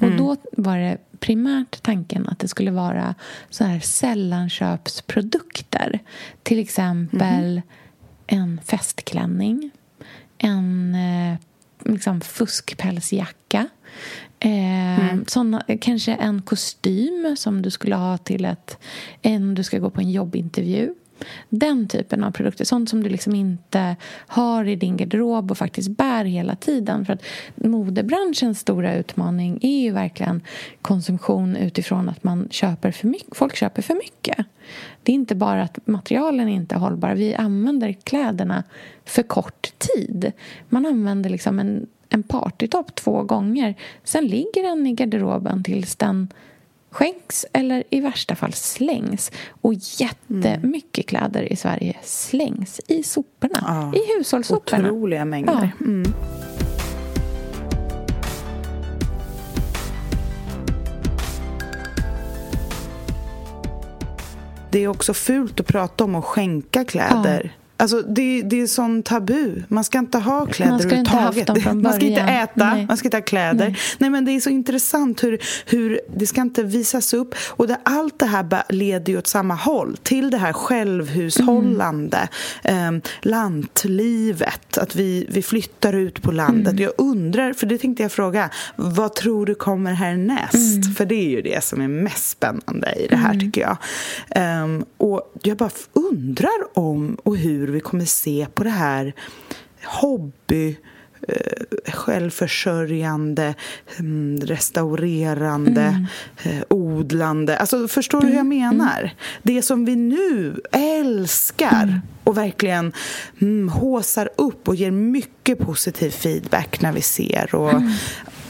Mm. Och Då var det primärt tanken att det skulle vara så här sällanköpsprodukter. Till exempel mm. en festklänning, en eh, liksom fuskpälsjacka Eh, mm. såna, kanske en kostym som du skulle ha till ett... En, du ska gå på en jobbintervju. Den typen av produkter, sånt som du liksom inte har i din garderob och faktiskt bär hela tiden. För att modebranschens stora utmaning är ju verkligen konsumtion utifrån att man köper för mycket, folk köper för mycket. Det är inte bara att materialen inte är hållbara. Vi använder kläderna för kort tid. Man använder liksom en, en partytopp två gånger. Sen ligger den i garderoben tills den skänks eller i värsta fall slängs. Och jättemycket kläder i Sverige slängs i soporna, ja, i hushållssoporna. Otroliga mängder. Ja. Mm. Det är också fult att prata om att skänka kläder. Alltså, det, det är sån tabu. Man ska inte ha kläder man ska överhuvudtaget. Från man ska inte äta, Nej. man ska inte ha kläder. Nej. Nej. men Det är så intressant hur, hur det ska inte visas upp. Och det, Allt det här leder ju åt samma håll. Till det här självhushållande, mm. eh, lantlivet. Att vi, vi flyttar ut på landet. Mm. Jag undrar, för det tänkte jag fråga, vad tror du kommer härnäst? Mm. För det är ju det som är mest spännande i det här, mm. tycker jag. Um, och jag bara undrar om och hur vi kommer se på det här hobby eh, självförsörjande, mm, restaurerande, mm. Eh, odlande. Alltså, förstår du hur jag mm. menar? Mm. Det som vi nu älskar mm. och verkligen mm, håsar upp och ger mycket positiv feedback när vi ser. Och, mm.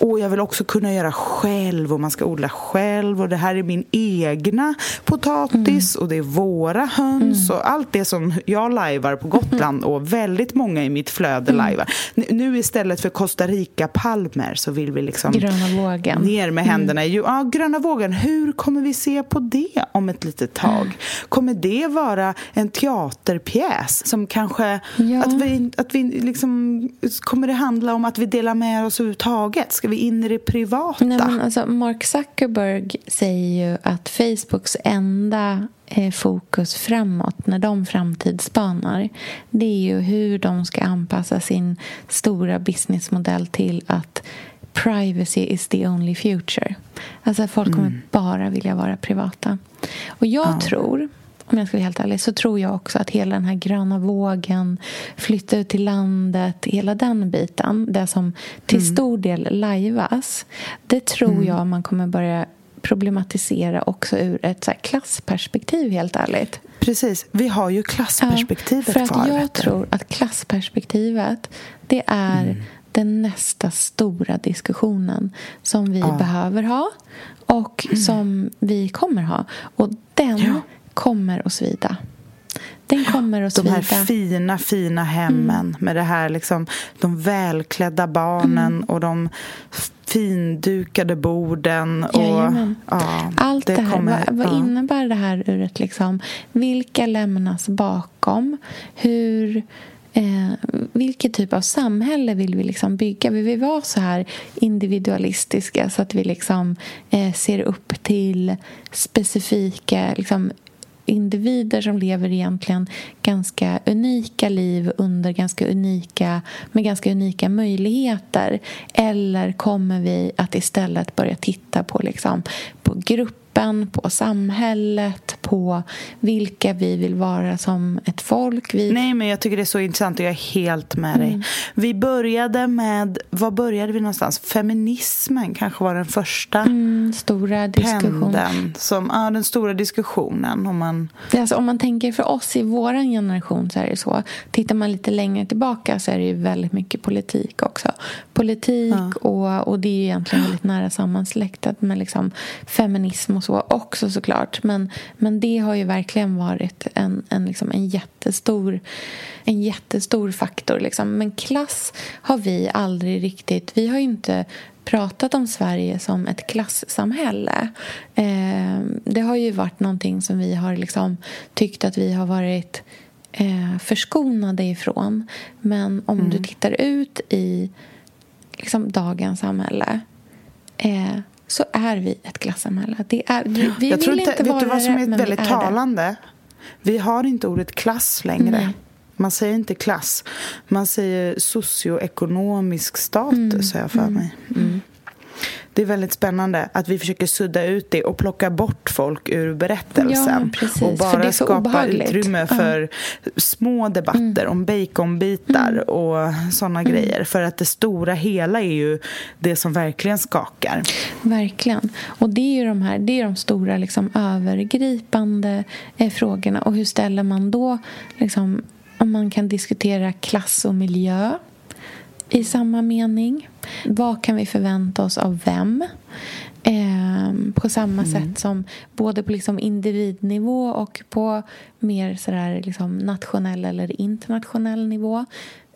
Och jag vill också kunna göra själv och man ska odla själv och det här är min egna potatis mm. och det är våra höns mm. och allt det som jag lajvar på Gotland och väldigt många i mitt flöde mm. lajvar. Nu istället för Costa Rica-palmer så vill vi liksom gröna vågen. ner med händerna i ja, gröna vågen. Hur kommer vi se på det om ett litet tag? Mm. Kommer det vara en teaterpjäs som kanske ja. att vi, att vi liksom kommer det handla om att vi delar med oss överhuvudtaget? Ska vi in i det privata? Nej, men alltså Mark Zuckerberg säger ju att Facebooks enda eh, fokus framåt när de framtidsspanar det är ju hur de ska anpassa sin stora businessmodell till att privacy is the only future. Alltså folk kommer mm. bara vilja vara privata. Och jag ja. tror om jag ska vara helt ärlig, så tror jag också att hela den här gröna vågen, flytta ut till landet, hela den biten, det som till mm. stor del lajvas, det tror mm. jag man kommer börja problematisera också ur ett så klassperspektiv, helt ärligt. Precis. Vi har ju klassperspektivet ja, för att kvar. Jag tror att klassperspektivet det är mm. den nästa stora diskussionen som vi ja. behöver ha och mm. som vi kommer ha. Och den ja. Kommer att svida. Den kommer att svida. De här fina, fina hemmen mm. med det här liksom, de välklädda barnen mm. och de findukade borden. Och, ja, Allt det, det här, kommer, vad, vad innebär det här ur ett liksom, vilka lämnas bakom? Hur Eh, vilket typ av samhälle vill vi liksom bygga? Vill vi vara så här individualistiska så att vi liksom eh, ser upp till specifika liksom, individer som lever egentligen ganska unika liv under ganska unika, med ganska unika möjligheter? Eller kommer vi att istället börja titta på, liksom, på grupper gruppen, på samhället, på vilka vi vill vara som ett folk. Vi... Nej, men jag tycker det är så intressant och jag är helt med dig. Mm. Vi började med, var började vi någonstans? Feminismen kanske var den första mm, stora diskussionen. Som, ja, den stora diskussionen. Om man... Alltså, om man tänker för oss i vår generation så är det så. Tittar man lite längre tillbaka så är det ju väldigt mycket politik också. Politik ja. och, och det är ju egentligen väldigt nära sammansläktat med liksom feminism och så också såklart. Men, men det har ju verkligen varit en, en, liksom en, jättestor, en jättestor faktor. Liksom. Men klass har vi aldrig riktigt... Vi har ju inte pratat om Sverige som ett klassamhälle. Eh, det har ju varit någonting som vi har liksom tyckt att vi har varit eh, förskonade ifrån. Men om mm. du tittar ut i liksom, dagens samhälle eh, så är vi ett klassamhälle. Det är, vi, vi jag tror inte, inte vet du vad som är väldigt talande? Det. Vi har inte ordet klass längre. Nej. Man säger inte klass. Man säger socioekonomisk status, mm. har jag för mig. Mm. Det är väldigt spännande att vi försöker sudda ut det och plocka bort folk ur berättelsen. Ja, och bara skapa obehagligt. utrymme för ja. små debatter mm. om baconbitar mm. och såna mm. grejer. För att det stora hela är ju det som verkligen skakar. Verkligen. Och det är ju de här det är de stora liksom, övergripande eh, frågorna. Och hur ställer man då liksom, om man kan diskutera klass och miljö i samma mening. Vad kan vi förvänta oss av vem? Eh, på samma mm. sätt som både på liksom individnivå och på mer sådär liksom nationell eller internationell nivå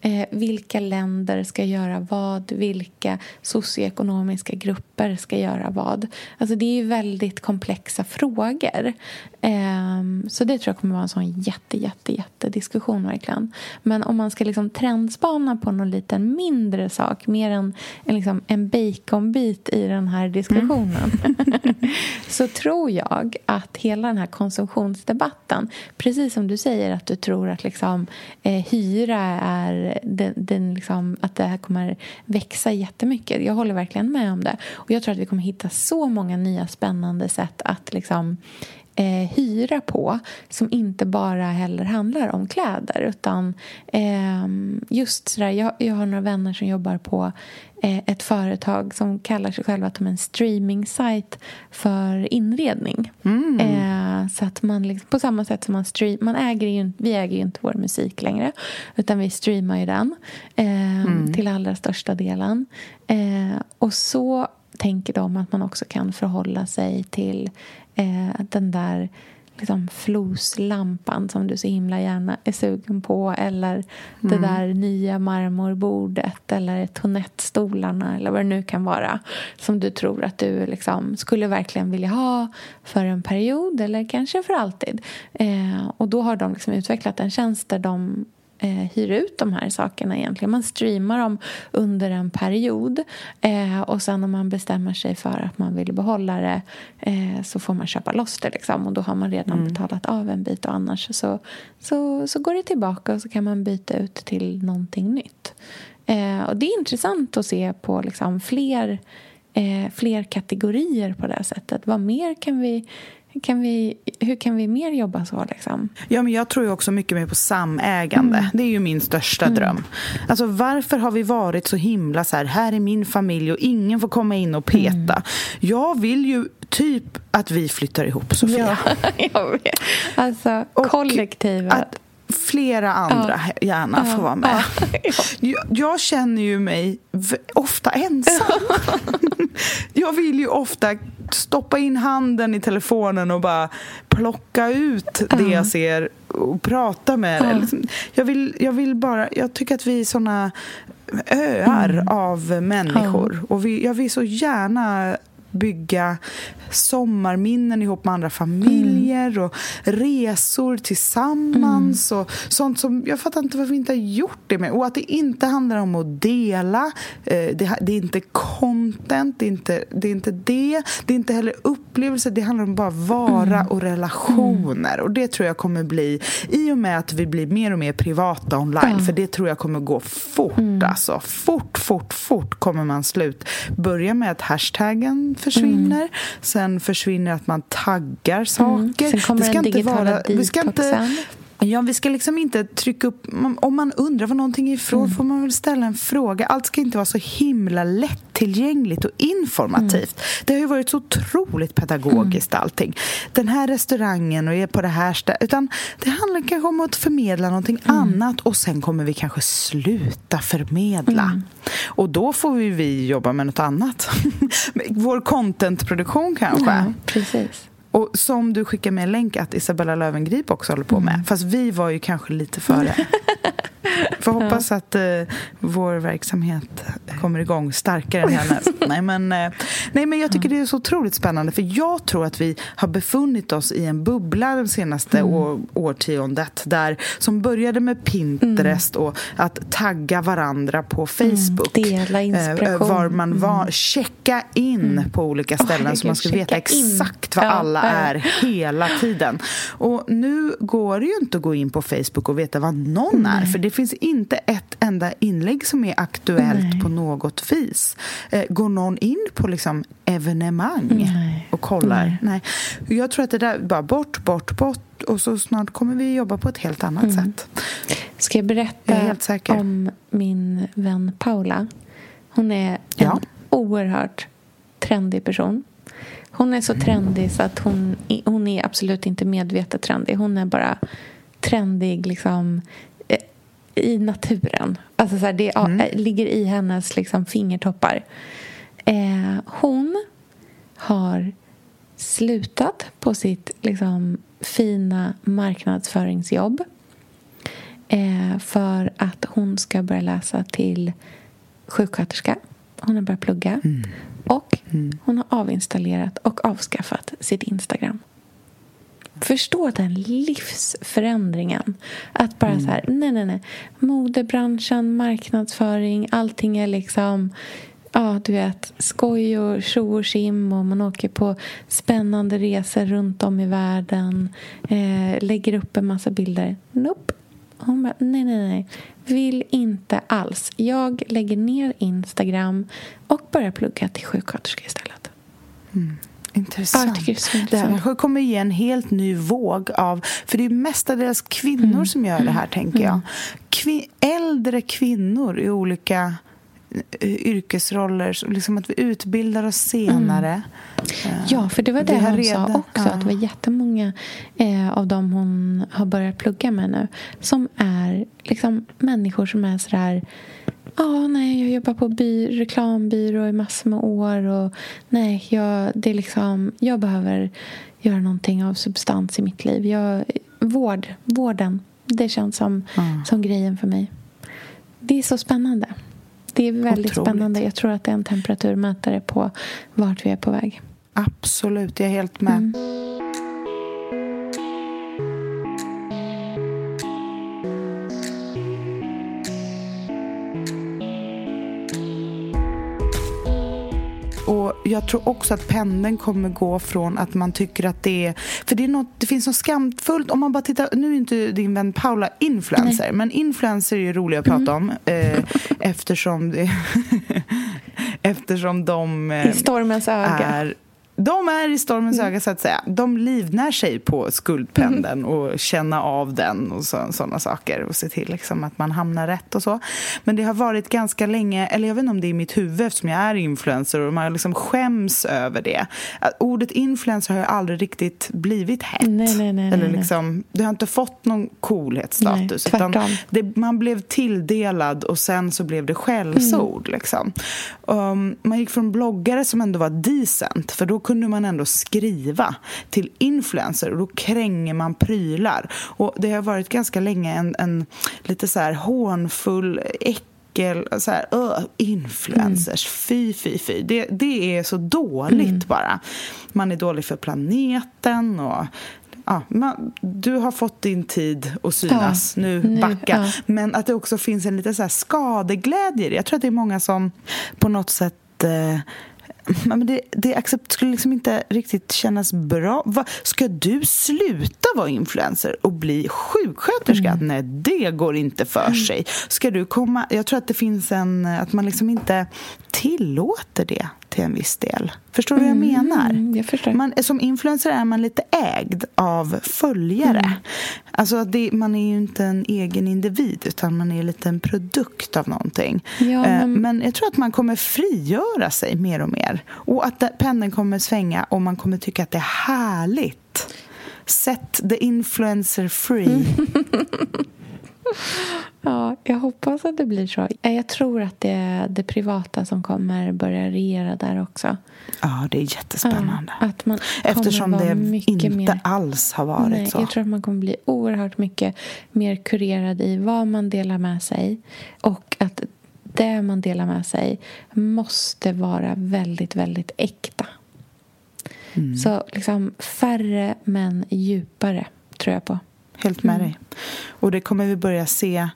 Eh, vilka länder ska göra vad? Vilka socioekonomiska grupper ska göra vad? Alltså det är ju väldigt komplexa frågor. Eh, så det tror jag kommer vara en sån jätte, jätte, jätte diskussion verkligen. Men om man ska liksom trendspana på någon liten mindre sak mer än en, liksom, en baconbit i den här diskussionen mm. så tror jag att hela den här konsumtionsdebatten precis som du säger att du tror att liksom, eh, hyra är den, den liksom, att det här kommer växa jättemycket. Jag håller verkligen med om det. Och Jag tror att vi kommer hitta så många nya spännande sätt att liksom, eh, hyra på som inte bara heller handlar om kläder. Utan eh, just sådär, jag, jag har några vänner som jobbar på eh, ett företag som kallar sig själva som en streaming-sajt för inredning. Mm. Eh, så att man liksom, på samma sätt som man stream, man äger ju, vi äger ju inte vår musik längre utan vi streamar ju den eh, mm. till allra största delen. Eh, och så tänker de att man också kan förhålla sig till eh, den där liksom floslampan som du så himla gärna är sugen på eller mm. det där nya marmorbordet eller tonettstolarna eller vad det nu kan vara som du tror att du liksom skulle verkligen vilja ha för en period eller kanske för alltid. Eh, och då har de liksom utvecklat en tjänst där de eh, hyr ut de här sakerna egentligen. Man streamar dem under en period eh, och sen om man bestämmer sig för att man vill behålla det eh, så får man köpa loss det liksom och då har man redan mm. betalat av en bit och annars så, så, så går det tillbaka och så kan man byta ut till någonting nytt. Eh, och det är intressant att se på liksom fler eh, fler kategorier på det här sättet. Vad mer kan vi kan vi, hur kan vi mer jobba så? Liksom? Ja, men jag tror också mycket mer på samägande. Mm. Det är ju min största mm. dröm. Alltså, varför har vi varit så himla så här, här är min familj och ingen får komma in och peta? Mm. Jag vill ju typ att vi flyttar ihop, Sofia. Ja, jag vet. Alltså, kollektivet. flera andra ja. gärna ja. får vara med. Ja. Jag, jag, känner ju mig ofta ensam. jag vill ju ofta stoppa in handen i telefonen och bara plocka ut det jag ser och prata med. Liksom, jag vill, jag vill bara... Jag tycker att vi är såna öar mm. av människor. Och vi, jag vill så gärna bygga sommarminnen ihop med andra familjer mm. och resor tillsammans mm. och sånt som jag fattar inte varför vi inte har gjort det med. Och att det inte handlar om att dela, eh, det, är inte content, det är inte, det är inte det, det är inte heller upplevelser, det handlar om bara vara mm. och relationer. Och det tror jag kommer bli, i och med att vi blir mer och mer privata online, för det tror jag kommer gå fort mm. alltså. Fort, fort, fort kommer man slut. Börja med att hashtaggen försvinner. Mm. Sen försvinner att man taggar mm. saker. Sen kommer det ska den digitala inte vara, vi ska inte, Ja, vi ska liksom inte trycka upp... Om man undrar var någonting är ifrån mm. får man väl ställa en fråga. Allt ska inte vara så himla lättillgängligt och informativt. Mm. Det har ju varit så otroligt pedagogiskt mm. allting. Den här restaurangen och är på det här stället. Utan det handlar kanske om att förmedla någonting mm. annat och sen kommer vi kanske sluta förmedla. Mm. Och då får vi, vi jobba med något annat. Vår contentproduktion kanske. Ja, precis. Och som du skickar med en länk att Isabella Lövengrip också håller på med. Mm. Fast vi var ju kanske lite före. Får hoppas att eh, vår verksamhet kommer igång starkare än hennes. nej, men, eh, nej, men jag tycker det är så otroligt spännande för jag tror att vi har befunnit oss i en bubbla det senaste mm. år, årtiondet där, som började med Pinterest mm. och att tagga varandra på Facebook. Mm. Dela inspiration. Eh, var man var, mm. checka in mm. på olika ställen oh, så man ska veta exakt vad ja, alla. Är hela tiden. Och nu går det ju inte att gå in på Facebook och veta vad någon är för det finns inte ett enda inlägg som är aktuellt Nej. på något vis. Eh, går någon in på liksom evenemang Nej. och kollar? Nej. Nej. Jag tror att det där bara bort, bort, bort och så snart kommer vi jobba på ett helt annat mm. sätt. Ska jag berätta jag om min vän Paula? Hon är en ja. oerhört trendig person. Hon är så trendig så att hon, hon är absolut inte medvetet trendig. Hon är bara trendig liksom i naturen. Alltså så här, det mm. Äh, ligger i hennes liksom, fingertoppar. Eh, hon har slutat på sitt liksom, fina marknadsföringsjobb eh, för att hon ska börja läsa till sjuksköterska. Hon har börjat plugga. Mm. Och hon har avinstallerat och avskaffat sitt Instagram. Förstå den livsförändringen. Att bara mm. så här, nej, nej, nej. Modebranschen, marknadsföring, allting är liksom ja, du vet, skoj och tjo och sim och man åker på spännande resor runt om i världen. Eh, lägger upp en massa bilder. Nope. Hon bara, nej, nej, nej. Vill inte alls. Jag lägger ner Instagram och börjar plugga till sjuksköterska istället. Mm. Intressant. Ja, det, det här kommer ge en helt ny våg av... För det är mestadels kvinnor mm. som gör det här, tänker jag. Mm. Kvin, äldre kvinnor i olika yrkesroller. Liksom att vi utbildar oss senare. Mm. Eh, ja, för det var det hon redan, sa också. Ja. Att det var jättemånga eh, av dem hon har börjat plugga med nu som är liksom människor som är sådär ah, nej, jag jobbar på by, reklambyrå i massor med år och nej, jag, det är liksom, jag behöver göra någonting av substans i mitt liv. Jag, vård, vården, det känns som, mm. som grejen för mig. Det är så spännande. Det är väldigt Otroligt. spännande. Jag tror att det är en temperaturmätare på vart vi är på väg. Absolut, jag är helt med. Mm. Jag tror också att pendeln kommer gå från att man tycker att det är... För det, är något, det finns något skamfullt. Om man bara tittar, nu är inte din vän Paula influencer, Nej. men influencer är roliga att prata mm. om eh, eftersom, det, eftersom de... Eh, I stormens öga. Är, De är i stormens öga, så att säga. De livnär sig på skuldpendeln och känna av den och sådana saker och se till liksom, att man hamnar rätt och så. Men det har varit ganska länge, eller jag vet inte om det är i mitt huvud eftersom jag är influencer och man liksom skäms över det. Att ordet influencer har ju aldrig riktigt blivit hett. Nej, nej, nej, eller liksom, det har inte fått någon coolhetsstatus. Utan det, man blev tilldelad och sen så blev det skällsord. Mm. Liksom. Um, man gick från bloggare som ändå var decent, för då kunde man ändå skriva, till influencer och då kränger man prylar. Och det har varit ganska länge en, en lite så här hånfull, äckel så här, öh, influencers, fy, fy, fy. Det, det är så dåligt bara. Man är dålig för planeten och Ja, man, du har fått din tid att synas, Ja, nu nu, backa. ja. Men att det också finns en lite så skadeglädje i det. Jag tror att det är många som på något sätt eh, men det, det accept, skulle liksom inte riktigt kännas bra. Va, ska du sluta vara influencer och bli sjuksköterska? Mm. Nej, det går inte för sig. Ska du komma... Jag tror att det finns en... Att man liksom inte tillåter det till en viss del. Förstår du vad jag menar? Mm, jag förstår. Man, som influencer är man lite ägd av följare. Mm. Alltså det, man är ju inte en egen individ utan man är lite en produkt av någonting. Ja, Eh, men- men jag tror att man kommer frigöra sig mer och mer. Och att pendeln kommer svänga och man kommer tycka att det är härligt. Set the influencer free. Ja, jag hoppas att det blir så. Jag tror att det är det privata som kommer börja regera där också. Ja, det är jättespännande. Ja, att man Eftersom det inte mer... alls har varit Nej, så. jag tror att man kommer bli oerhört mycket mer kurerad i vad man delar med sig. Och att det man delar med sig måste vara väldigt, väldigt äkta. Mm. Så liksom färre men djupare, tror jag på. Helt med Mm. dig. Och det kommer vi börja se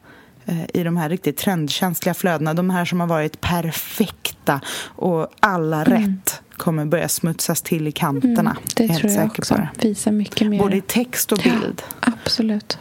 eh, i de här riktigt trendkänsliga flödena. De här som har varit perfekta och alla rätt kommer börja smutsas till i kanterna. Mm, det helt tror jag också. på det. Visa mycket mer. Både i text och bild. Absolut.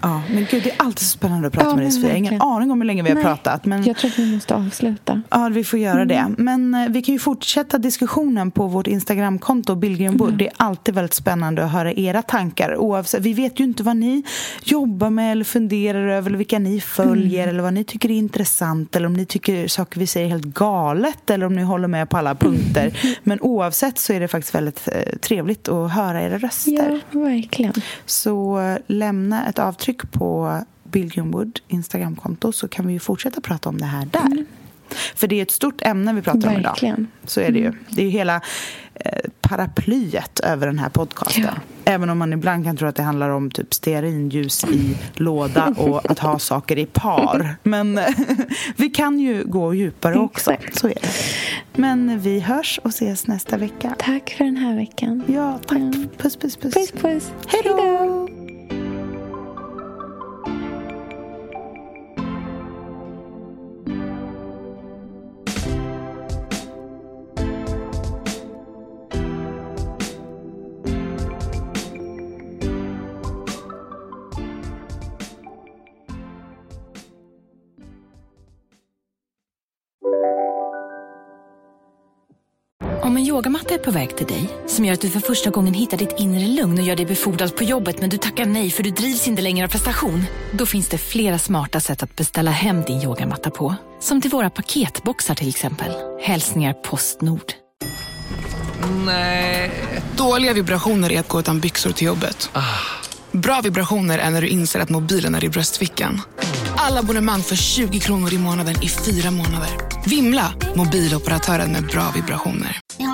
Ja, men gud, det är alltid så spännande att prata Ja, med dig Sofia. Jag har ingen aning om hur länge vi har Nej, pratat. Men... Jag tror att vi måste avsluta. Ja, vi får göra det. Men eh, vi kan ju fortsätta diskussionen på vårt Instagramkonto, Billgren Wood. Det är alltid väldigt spännande att höra era tankar. Oavsett, vi vet ju inte vad ni jobbar med eller funderar över, eller vilka ni följer, eller vad ni tycker är intressant, eller om ni tycker saker vi säger är helt galet, eller om ni håller med på alla punkter. Men oavsett så är det faktiskt väldigt eh, trevligt att höra era röster. Ja, verkligen. Så eh, lämna ett avtryck på Wood Instagramkonto så kan vi ju fortsätta prata om det här där. För det är ett stort ämne vi pratar om idag. Verkligen. Så är det ju. Det är ju hela eh, paraplyet över den här podcasten. Ja. Även om man ibland kan tro att det handlar om typ stearinljus i låda och att ha saker i par. Men eh, vi kan ju gå djupare också. Exakt. Så är det. Men vi hörs och ses nästa vecka. Tack för den här veckan. Ja, tack. Mm. Puss, puss, puss. Puss, puss. Hej då! Yogamatta är på väg till dig, som gör att du för första gången hittar ditt inre lugn och gör dig befordrad på jobbet men du tackar nej för du drivs inte längre av prestation. Då finns det flera smarta sätt att beställa hem din yogamatta på. Som till våra paketboxar till exempel. Hälsningar Postnord. Nej. Dåliga vibrationer är att gå utan byxor till jobbet. Bra vibrationer är när du inser att mobilen är i bröstfickan. Alla abonnemang för 20 kronor i månaden i fyra månader. Vimla! Mobiloperatören med bra vibrationer.